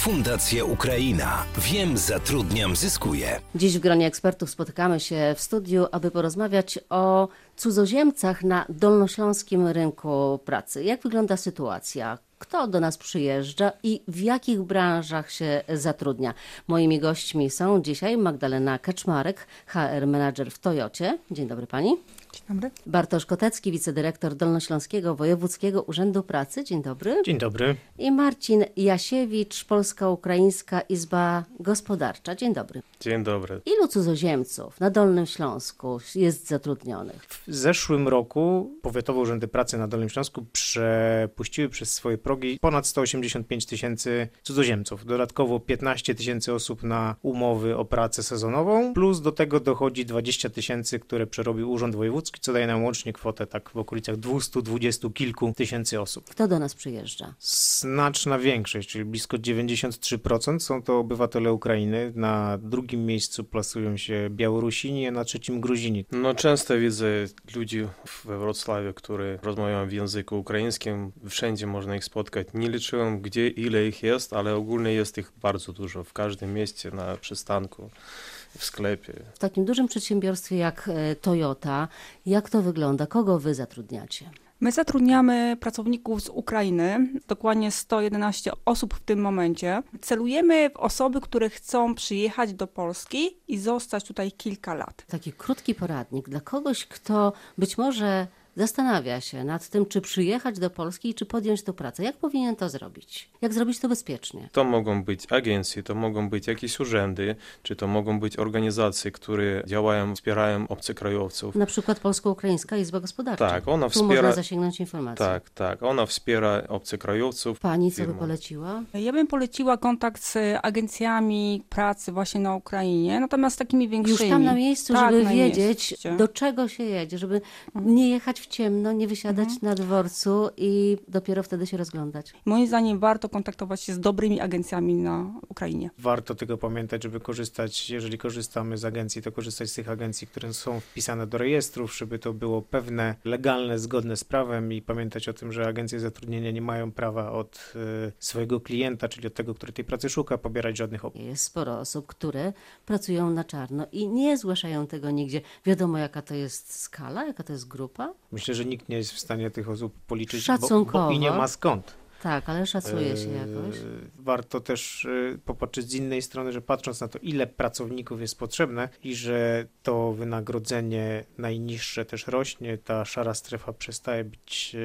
Fundacja Ukraina. Wiem, zatrudniam, zyskuję. Dziś w gronie ekspertów spotykamy się w studiu, aby porozmawiać o cudzoziemcach na dolnośląskim rynku pracy. Jak wygląda sytuacja? Kto do nas przyjeżdża i w jakich branżach się zatrudnia? Moimi gośćmi są dzisiaj Magdalena Kaczmarek, HR Manager w Toyocie. Dzień dobry pani. Dzień dobry. Bartosz Kotecki, wicedyrektor Dolnośląskiego Wojewódzkiego Urzędu Pracy. Dzień dobry. Dzień dobry. I Marcin Jasiewicz, Polska-Ukraińska Izba Gospodarcza. Dzień dobry. Dzień dobry. Ilu cudzoziemców na Dolnym Śląsku jest zatrudnionych? W zeszłym roku Powiatowe Urzędy Pracy na Dolnym Śląsku przepuściły przez swoje progi ponad 185 tysięcy cudzoziemców. Dodatkowo 15 tysięcy osób na umowy o pracę sezonową, plus do tego dochodzi 20 tysięcy, które przerobił Urząd Wojewódzki, co daje nam łącznie kwotę tak w okolicach 220 kilku tysięcy osób. Kto do nas przyjeżdża? Znaczna większość, czyli blisko 93% są to obywatele Ukrainy. Na drugim miejscu plasują się Białorusini, a na trzecim Gruzini. No często widzę ludzi we Wrocławiu, którzy rozmawiają w języku ukraińskim. Wszędzie można ich spotkać. Nie liczyłem, gdzie ile ich jest, ale ogólnie jest ich bardzo dużo. W każdym mieście, na przystanku, w sklepie. W takim dużym przedsiębiorstwie jak e, Toyota, jak to wygląda? Kogo wy zatrudniacie? My zatrudniamy pracowników z Ukrainy, dokładnie 111 osób w tym momencie. Celujemy w osoby, które chcą przyjechać do Polski i zostać tutaj kilka lat. Taki krótki poradnik dla kogoś, kto być może zastanawia się nad tym, czy przyjechać do Polski i czy podjąć tę pracę. Jak powinien to zrobić? Jak zrobić to bezpiecznie? To mogą być agencje, to mogą być jakieś urzędy, czy to mogą być organizacje, które działają, wspierają obcokrajowców. Na przykład Polsko-Ukraińska Izba Gospodarcza. Tak, ona Tu wspiera. można zasięgnąć informacji. Tak, tak. Ona wspiera obcokrajowców. Pani co by poleciła? Ja bym poleciła kontakt z agencjami pracy właśnie na Ukrainie, natomiast takimi większymi. Już tam na miejscu, Tak, żeby na wiedzieć, mieście. do czego się jedzie, żeby Mhm. nie jechać w ciemno, nie wysiadać na dworcu i dopiero wtedy się rozglądać. Moim zdaniem warto kontaktować się z dobrymi agencjami na Ukrainie. Warto tylko pamiętać, żeby korzystać, jeżeli korzystamy z agencji, to korzystać z tych agencji, które są wpisane do rejestrów, żeby to było pewne, legalne, zgodne z prawem i pamiętać o tym, że agencje zatrudnienia nie mają prawa od y, swojego klienta, czyli od tego, który tej pracy szuka, pobierać żadnych opłat. Jest sporo osób, które pracują na czarno i nie zgłaszają tego nigdzie. Wiadomo, jaka to jest skala, jaka to jest grupa? Myślę, że nikt nie jest w stanie tych osób policzyć, bo, bo i nie ma skąd. Tak, ale szacuje się jakoś. Warto też e, popatrzeć z innej strony, że patrząc na to, ile pracowników jest potrzebne i że to wynagrodzenie najniższe też rośnie, ta szara strefa przestaje być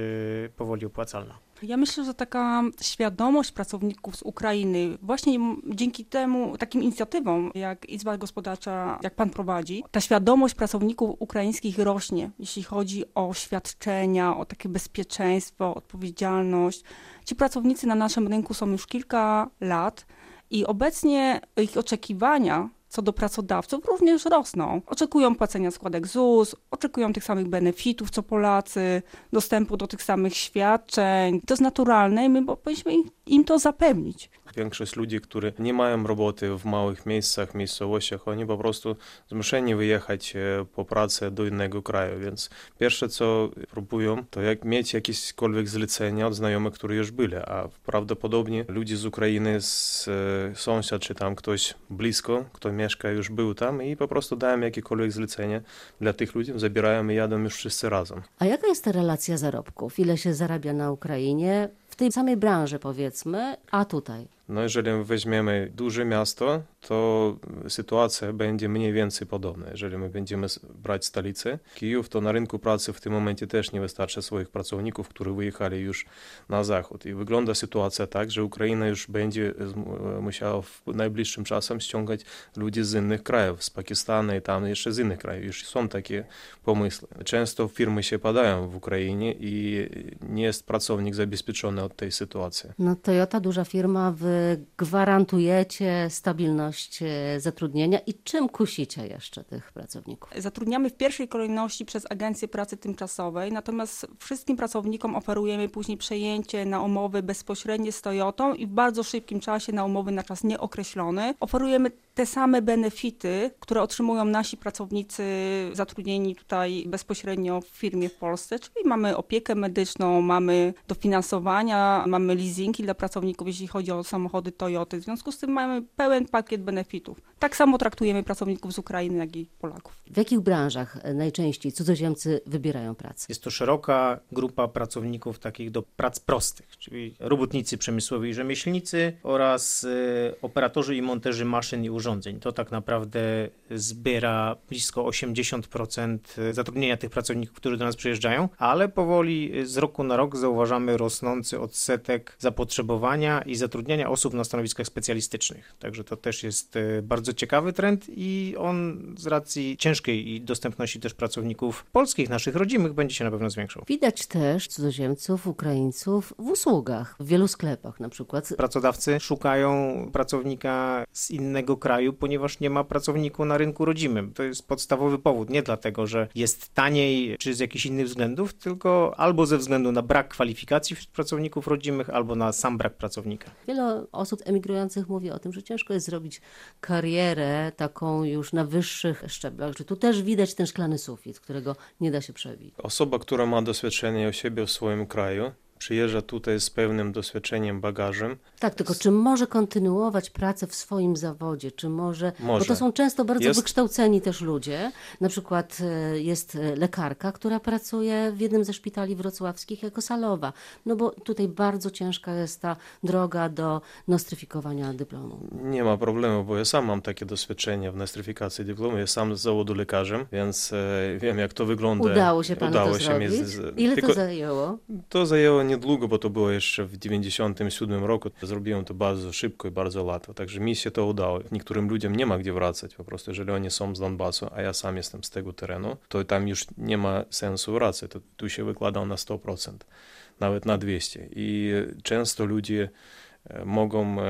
e, powoli opłacalna. Ja myślę, że taka świadomość pracowników z Ukrainy, właśnie dzięki temu, takim inicjatywom, jak Izba Gospodarcza, jak pan prowadzi, ta świadomość pracowników ukraińskich rośnie, jeśli chodzi o świadczenia, o takie bezpieczeństwo, odpowiedzialność. Ci pracownicy na naszym rynku są już kilka lat i obecnie ich oczekiwania co do pracodawców również rosną. Oczekują płacenia składek ZUS, oczekują tych samych benefitów co Polacy, dostępu do tych samych świadczeń. To jest naturalne i my powinniśmy im, to zapewnić. Większość ludzi, którzy nie mają roboty w małych miejscach, miejscowościach, oni po prostu zmuszeni wyjechać e, po pracę do innego kraju, więc pierwsze co próbują, to jak mieć jakiekolwiek zlecenia od znajomych, którzy już byli, a prawdopodobnie ludzie z Ukrainy, z e, sąsiad czy tam ktoś blisko, kto mieszka, już był tam i po prostu dają jakiekolwiek zlecenie dla tych ludzi, zabierają i jadą już wszyscy razem. A jaka jest ta relacja zarobków? Ile się zarabia na Ukrainie? W tej samej branży powiedzmy, a tutaj? No jeżeli weźmiemy duże miasto, to sytuacja będzie mniej więcej podobna. Jeżeli my będziemy brać stolicę, Kijów, to na rynku pracy w tym momencie też nie wystarczy swoich pracowników, którzy wyjechali już na zachód. I wygląda sytuacja tak, że Ukraina już będzie zmu- musiała w najbliższym czasem ściągać ludzi z innych krajów, z Pakistanu i tam jeszcze z innych krajów. Już są takie pomysły. Często firmy się padają w Ukrainie i nie jest pracownik zabezpieczony od tej sytuacji. No Toyota, duża firma, wy gwarantujecie stabilność e, zatrudnienia i czym kusicie jeszcze tych pracowników? Zatrudniamy w pierwszej kolejności przez Agencję Pracy Tymczasowej, natomiast wszystkim pracownikom oferujemy później przejęcie na umowy bezpośrednie z Toyotą i w bardzo szybkim czasie na umowy na czas nieokreślony. Oferujemy te same benefity, które otrzymują nasi pracownicy zatrudnieni tutaj bezpośrednio w firmie w Polsce, czyli mamy opiekę medyczną, mamy dofinansowania, mamy leasingi dla pracowników, jeśli chodzi o samochody Toyoty. W związku z tym mamy pełen pakiet benefitów. Tak samo traktujemy pracowników z Ukrainy, jak i Polaków. W jakich branżach najczęściej cudzoziemcy wybierają pracę? Jest to szeroka grupa pracowników takich do prac prostych, czyli robotnicy przemysłowi i rzemieślnicy oraz y, operatorzy i monterzy maszyn i urządzeń. To tak naprawdę zbiera blisko 80% zatrudnienia tych pracowników, którzy do nas przyjeżdżają, ale powoli z roku na rok zauważamy rosnący odsetek zapotrzebowania i zatrudniania osób na stanowiskach specjalistycznych. Także to też jest y, bardzo ciekawy trend i on z racji ciężkiej i dostępności też pracowników polskich, naszych rodzimych, będzie się na pewno zwiększał. Widać też cudzoziemców, Ukraińców w usługach, w wielu sklepach na przykład. Pracodawcy szukają pracownika z innego kraju, ponieważ nie ma pracowników na rynku rodzimym. To jest podstawowy powód. Nie dlatego, że jest taniej czy z jakichś innych względów, tylko albo ze względu na brak kwalifikacji wśród pracowników rodzimych, albo na sam brak pracownika. Wiele osób emigrujących mówi o tym, że ciężko jest zrobić karierę taką już na wyższych szczeblach, że tu też widać ten szklany sufit, którego nie da się przebić. Osoba, która ma doświadczenie o siebie w swoim kraju, przyjeżdża tutaj z pewnym doświadczeniem, bagażem. Tak, tylko czy może kontynuować pracę w swoim zawodzie, czy może, Może. bo to są często bardzo Jest- wykształceni też ludzie. Na przykład e, jest e, lekarka, która pracuje w jednym ze szpitali wrocławskich jako salowa, no bo tutaj bardzo ciężka jest ta droga do nostryfikowania dyplomu. Nie ma problemu, bo ja sam mam takie doświadczenie w nostryfikacji dyplomu. Ja sam z zawodu lekarzem, więc e, wiem, jak to wygląda. Udało się panu Udało to się zrobić? mi Ile tylko to zajęło? to zajęło niedługo, bo to było jeszcze w 97 roku. Zrobiłem to bardzo szybko i bardzo łatwo, także mi się to udało. Niektórym ludziom nie ma gdzie wracać po prostu, jeżeli oni są z Donbasu, a ja sam jestem z tego terenu, to tam już nie ma sensu wracać, to tu się wykłada na 100%, nawet na 200 i często ludzie mogą e,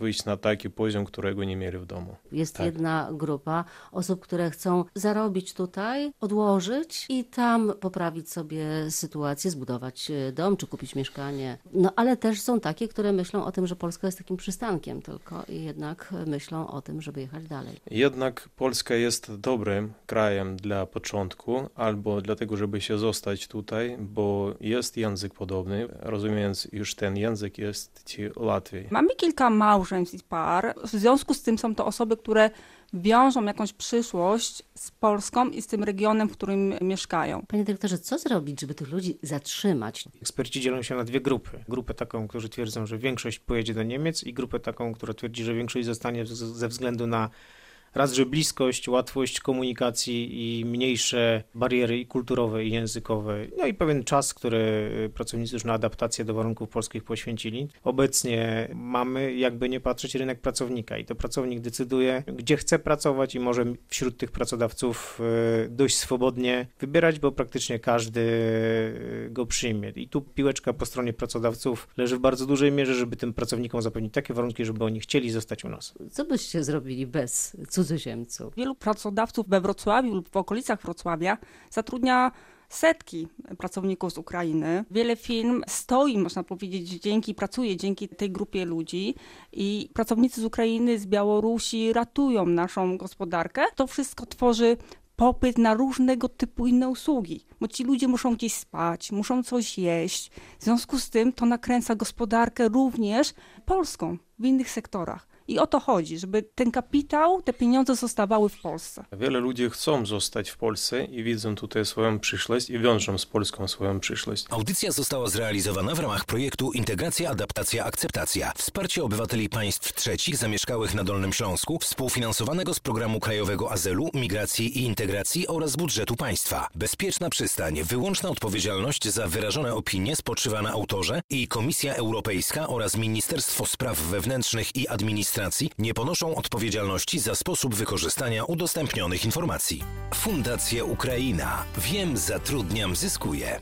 wyjść na taki poziom, którego nie mieli w domu. Jest Tak. jedna grupa osób, które chcą zarobić tutaj, odłożyć i tam poprawić sobie sytuację, zbudować e, dom czy kupić mieszkanie. No ale też są takie, które myślą o tym, że Polska jest takim przystankiem tylko i jednak myślą o tym, żeby jechać dalej. Jednak Polska jest dobrym krajem dla początku, albo dlatego, żeby się zostać tutaj, bo jest język podobny, rozumiejąc już ten język jest ci łatwiej. Mamy kilka małżeństw i par. W związku z tym są to osoby, które wiążą jakąś przyszłość z Polską i z tym regionem, w którym mieszkają. Panie dyrektorze, co zrobić, żeby tych ludzi zatrzymać? Eksperci dzielą się na dwie grupy. Grupę taką, którzy twierdzą, że większość pojedzie do Niemiec i grupę taką, która twierdzi, że większość zostanie ze względu na raz, że bliskość, łatwość komunikacji i mniejsze bariery i kulturowe i językowe, no i pewien czas, który y, pracownicy już na adaptację do warunków polskich poświęcili. Obecnie mamy, jakby nie patrzeć, rynek pracownika i to pracownik decyduje, gdzie chce pracować i może wśród tych pracodawców y, dość swobodnie wybierać, bo praktycznie każdy y, go przyjmie. I tu piłeczka po stronie pracodawców leży w bardzo dużej mierze, żeby tym pracownikom zapewnić takie warunki, żeby oni chcieli zostać u nas. Co byście zrobili bez Wielu pracodawców we Wrocławiu lub w okolicach Wrocławia zatrudnia setki pracowników z Ukrainy. Wiele firm stoi, można powiedzieć, dzięki, pracuje dzięki tej grupie ludzi i pracownicy z Ukrainy, z Białorusi ratują naszą gospodarkę. To wszystko tworzy popyt na różnego typu inne usługi, bo ci ludzie muszą gdzieś spać, muszą coś jeść. W związku z tym to nakręca gospodarkę również polską w innych sektorach. I o to chodzi, żeby ten kapitał, te pieniądze zostawały w Polsce. Wiele ludzi chcą zostać w Polsce i widzą tutaj swoją przyszłość i wiążą z Polską swoją przyszłość. Audycja została zrealizowana w ramach projektu Integracja, Adaptacja, Akceptacja. Wsparcie obywateli państw trzecich zamieszkałych na Dolnym Śląsku, współfinansowanego z Programu Krajowego Azylu, Migracji i Integracji oraz budżetu państwa. Bezpieczna przystań, wyłączna odpowiedzialność za wyrażone opinie spoczywa na autorze i Komisja Europejska oraz Ministerstwo Spraw Wewnętrznych i Administracji nie ponoszą odpowiedzialności za sposób wykorzystania udostępnionych informacji. Fundacja Ukraina. Wiem, zatrudniam, zyskuję.